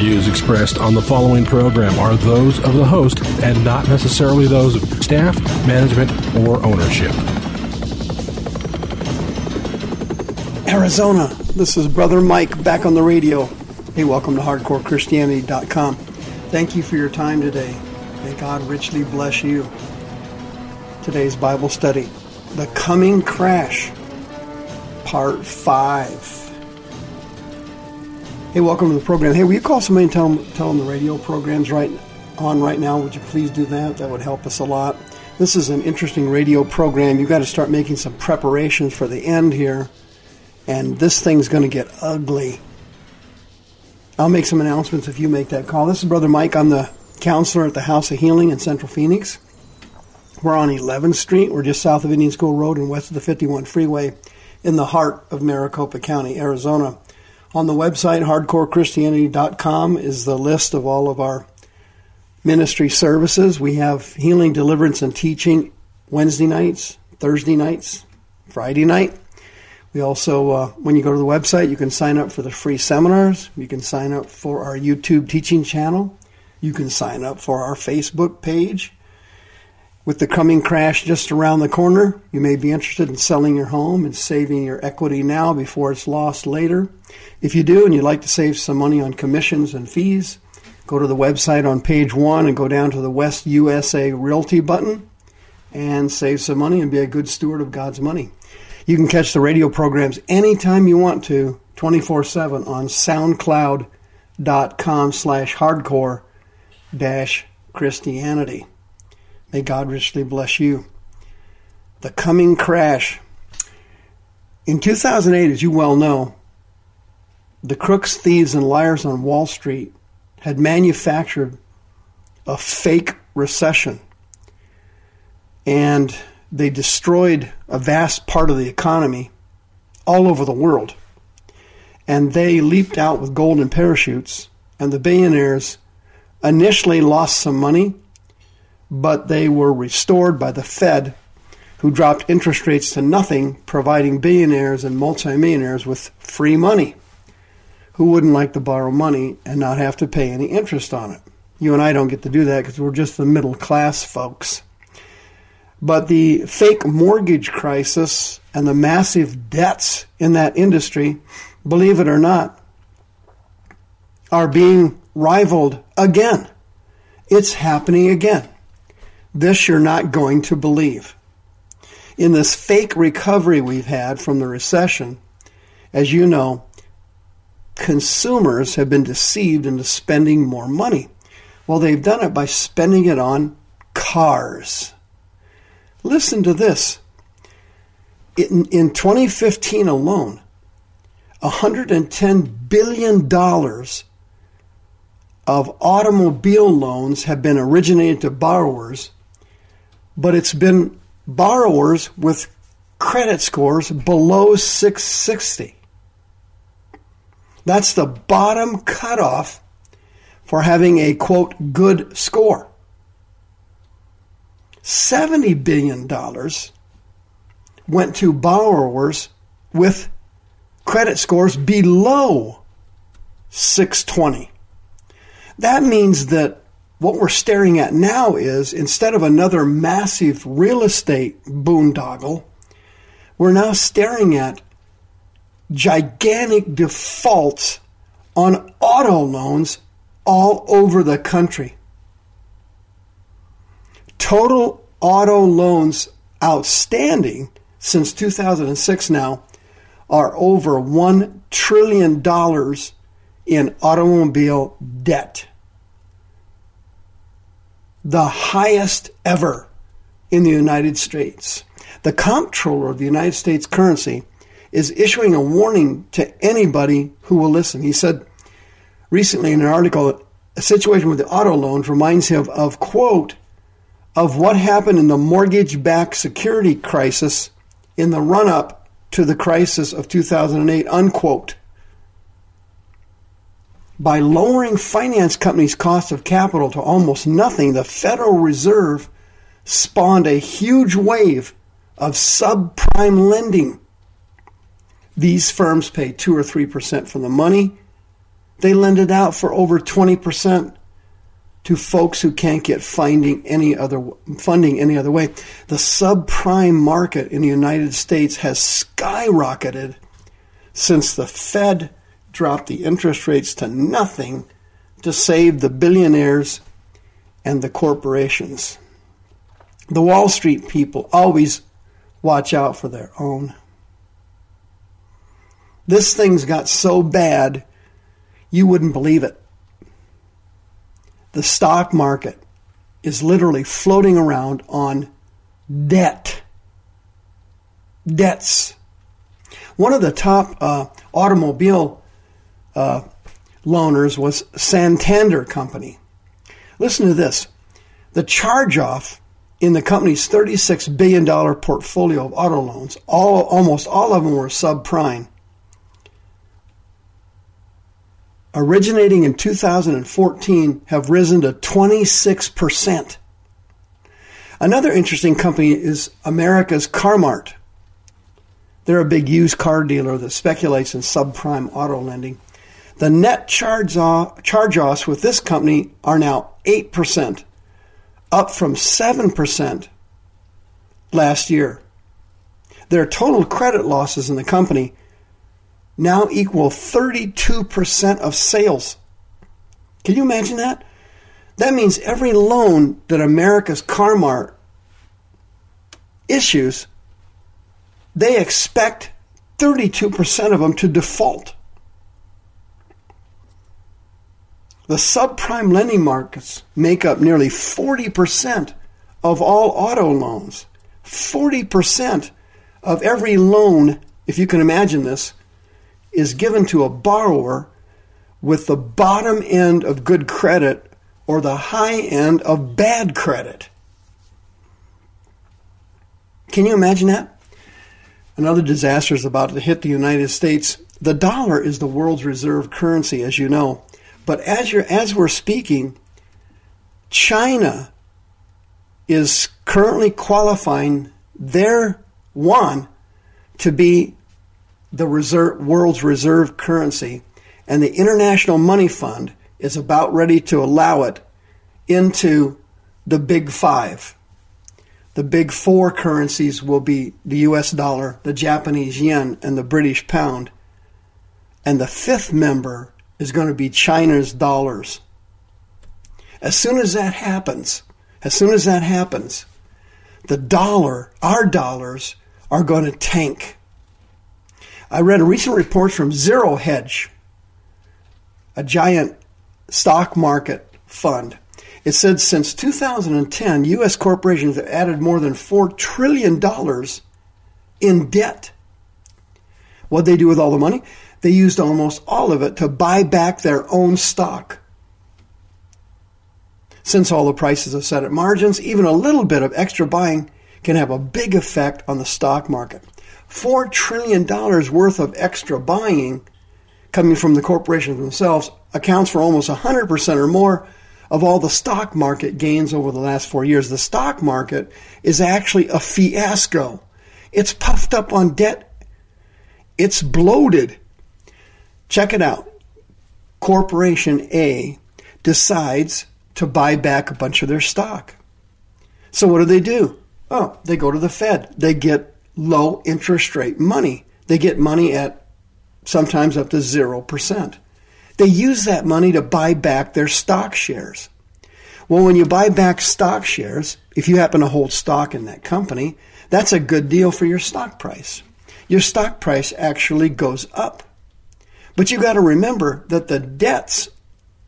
views expressed on the following program are those of the host and not necessarily those of staff, management, or ownership. Arizona, this is Brother Mike back on the radio. Hey, welcome to HardcoreChristianity.com. Thank you for your time today. May God richly bless you. Today's Bible study The Coming Crash, Part 5. Hey, welcome to the program. Hey, will you call somebody and tell them, tell them the radio program's right on right now? Would you please do that? That would help us a lot. This is an interesting radio program. You've got to start making some preparations for the end here, and this thing's going to get ugly. I'll make some announcements if you make that call. This is Brother Mike. I'm the counselor at the House of Healing in Central Phoenix. We're on 11th Street. We're just south of Indian School Road and west of the 51 freeway in the heart of Maricopa County, Arizona. On the website, hardcorechristianity.com, is the list of all of our ministry services. We have healing, deliverance, and teaching Wednesday nights, Thursday nights, Friday night. We also, uh, when you go to the website, you can sign up for the free seminars. You can sign up for our YouTube teaching channel. You can sign up for our Facebook page. With the coming crash just around the corner, you may be interested in selling your home and saving your equity now before it's lost later. If you do and you'd like to save some money on commissions and fees, go to the website on page one and go down to the West USA Realty button and save some money and be a good steward of God's money. You can catch the radio programs anytime you want to, 24-7 on soundcloud.com slash hardcore dash Christianity. May God richly bless you. The coming crash. In 2008, as you well know, the crooks, thieves, and liars on Wall Street had manufactured a fake recession. And they destroyed a vast part of the economy all over the world. And they leaped out with golden parachutes, and the billionaires initially lost some money, but they were restored by the Fed, who dropped interest rates to nothing, providing billionaires and multimillionaires with free money. Who wouldn't like to borrow money and not have to pay any interest on it? You and I don't get to do that because we're just the middle class folks. But the fake mortgage crisis and the massive debts in that industry, believe it or not, are being rivaled again. It's happening again. This you're not going to believe. In this fake recovery we've had from the recession, as you know, consumers have been deceived into spending more money. Well, they've done it by spending it on cars. Listen to this. In, in 2015 alone, $110 billion of automobile loans have been originated to borrowers, but it's been borrowers with credit scores below 660. That's the bottom cutoff for having a quote good score. $70 billion went to borrowers with credit scores below 620. That means that what we're staring at now is instead of another massive real estate boondoggle, we're now staring at gigantic defaults on auto loans all over the country. Total auto loans outstanding since 2006 now are over $1 trillion in automobile debt. The highest ever in the United States. The comptroller of the United States currency is issuing a warning to anybody who will listen. He said recently in an article, a situation with the auto loans reminds him of, quote, of what happened in the mortgage backed security crisis in the run up to the crisis of 2008, unquote. By lowering finance companies' cost of capital to almost nothing, the Federal Reserve spawned a huge wave of subprime lending. These firms pay 2 or 3% for the money. They lend it out for over 20% to folks who can't get finding any other funding any other way. The subprime market in the United States has skyrocketed since the Fed dropped the interest rates to nothing to save the billionaires and the corporations. The Wall Street people always watch out for their own. This thing's got so bad, you wouldn't believe it. The stock market is literally floating around on debt. Debts. One of the top uh, automobile uh, loaners was Santander Company. Listen to this. The charge off in the company's $36 billion portfolio of auto loans, all, almost all of them were subprime. Originating in 2014 have risen to 26%. Another interesting company is America's CarMart. They're a big used car dealer that speculates in subprime auto lending. The net charge offs with this company are now 8%, up from 7% last year. Their total credit losses in the company now equal 32% of sales. Can you imagine that? That means every loan that America's CarMart issues, they expect 32% of them to default. The subprime lending markets make up nearly 40% of all auto loans. 40% of every loan, if you can imagine this, is given to a borrower with the bottom end of good credit or the high end of bad credit. Can you imagine that? Another disaster is about to hit the United States. The dollar is the world's reserve currency, as you know. But as you're as we're speaking, China is currently qualifying their yuan to be the reserve, world's reserve currency, and the International Money Fund is about ready to allow it into the big five. The big four currencies will be the US dollar, the Japanese yen, and the British pound. And the fifth member is going to be China's dollars. As soon as that happens, as soon as that happens, the dollar, our dollars, are going to tank. I read a recent report from Zero Hedge, a giant stock market fund. It said since 2010, U.S. corporations have added more than $4 trillion in debt. What they do with all the money? They used almost all of it to buy back their own stock. Since all the prices are set at margins, even a little bit of extra buying can have a big effect on the stock market. $4 trillion worth of extra buying coming from the corporations themselves accounts for almost 100% or more of all the stock market gains over the last four years. The stock market is actually a fiasco. It's puffed up on debt. It's bloated. Check it out. Corporation A decides to buy back a bunch of their stock. So what do they do? Oh, they go to the Fed. They get low interest rate money. They get money at sometimes up to 0%. They use that money to buy back their stock shares. Well, when you buy back stock shares, if you happen to hold stock in that company, that's a good deal for your stock price. Your stock price actually goes up. But you got to remember that the debts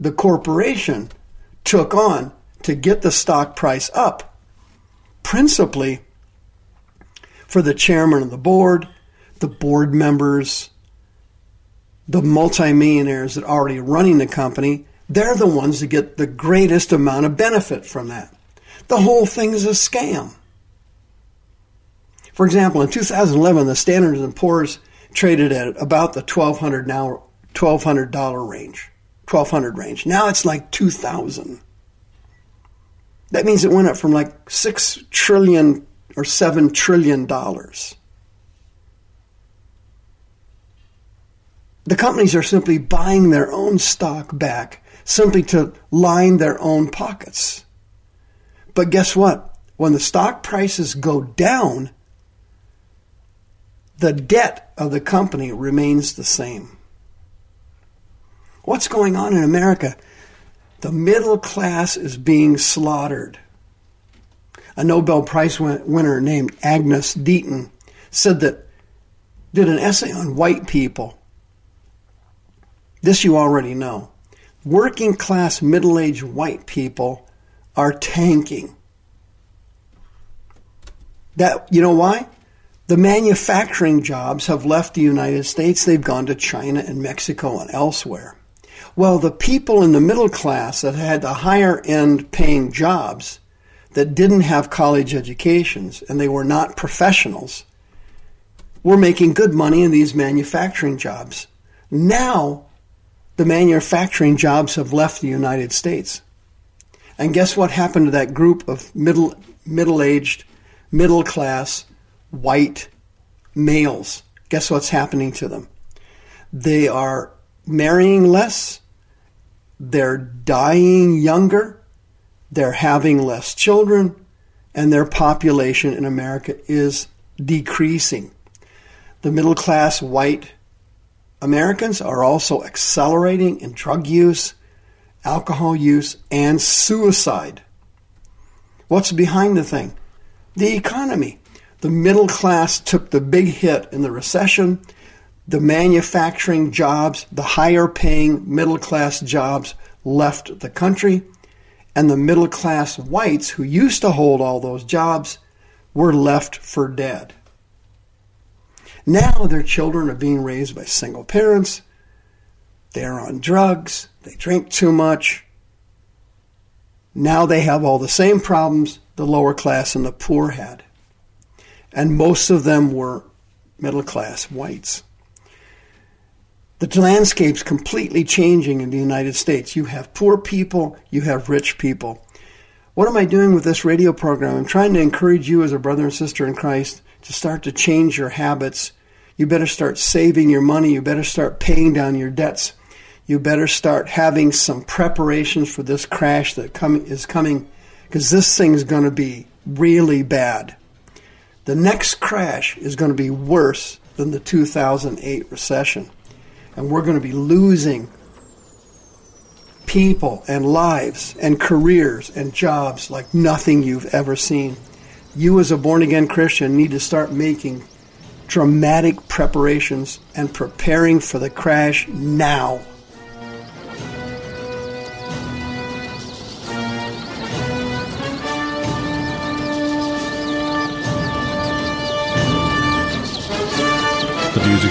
the corporation took on to get the stock price up principally for the chairman of the board, the board members, the multimillionaires that are already running the company, they're the ones that get the greatest amount of benefit from that. The whole thing is a scam. For example, in 2011, the Standard & Poor's traded at about the 1200 now $1200 range. 1200 range. Now it's like 2000. That means it went up from like 6 trillion or 7 trillion dollars. The companies are simply buying their own stock back simply to line their own pockets. But guess what? When the stock prices go down, the debt of the company remains the same. What's going on in America? The middle class is being slaughtered. A Nobel Prize winner named Angus Deaton said that did an essay on white people. This you already know. Working class middle aged white people are tanking. That you know why? The manufacturing jobs have left the United States, they've gone to China and Mexico and elsewhere. Well, the people in the middle class that had the higher end paying jobs that didn't have college educations and they were not professionals were making good money in these manufacturing jobs. Now, the manufacturing jobs have left the United States. And guess what happened to that group of middle middle-aged, middle class, white males? Guess what's happening to them? They are marrying less, they're dying younger, they're having less children, and their population in America is decreasing. The middle class white Americans are also accelerating in drug use, alcohol use, and suicide. What's behind the thing? The economy. The middle class took the big hit in the recession the manufacturing jobs, the higher paying middle class jobs left the country, and the middle class whites who used to hold all those jobs were left for dead. Now their children are being raised by single parents. They're on drugs. They drink too much. Now they have all the same problems the lower class and the poor had. And most of them were middle class whites. The landscape's completely changing in the United States. You have poor people, you have rich people. What am I doing with this radio program? I'm trying to encourage you as a brother and sister in Christ to start to change your habits. You better start saving your money. You better start paying down your debts. You better start having some preparations for this crash that come, is coming because this thing's going to be really bad. The next crash is going to be worse than the 2008 recession and we're going to be losing people and lives and careers and jobs like nothing you've ever seen. You, as a born again Christian, need to start making dramatic preparations and preparing for the crash now.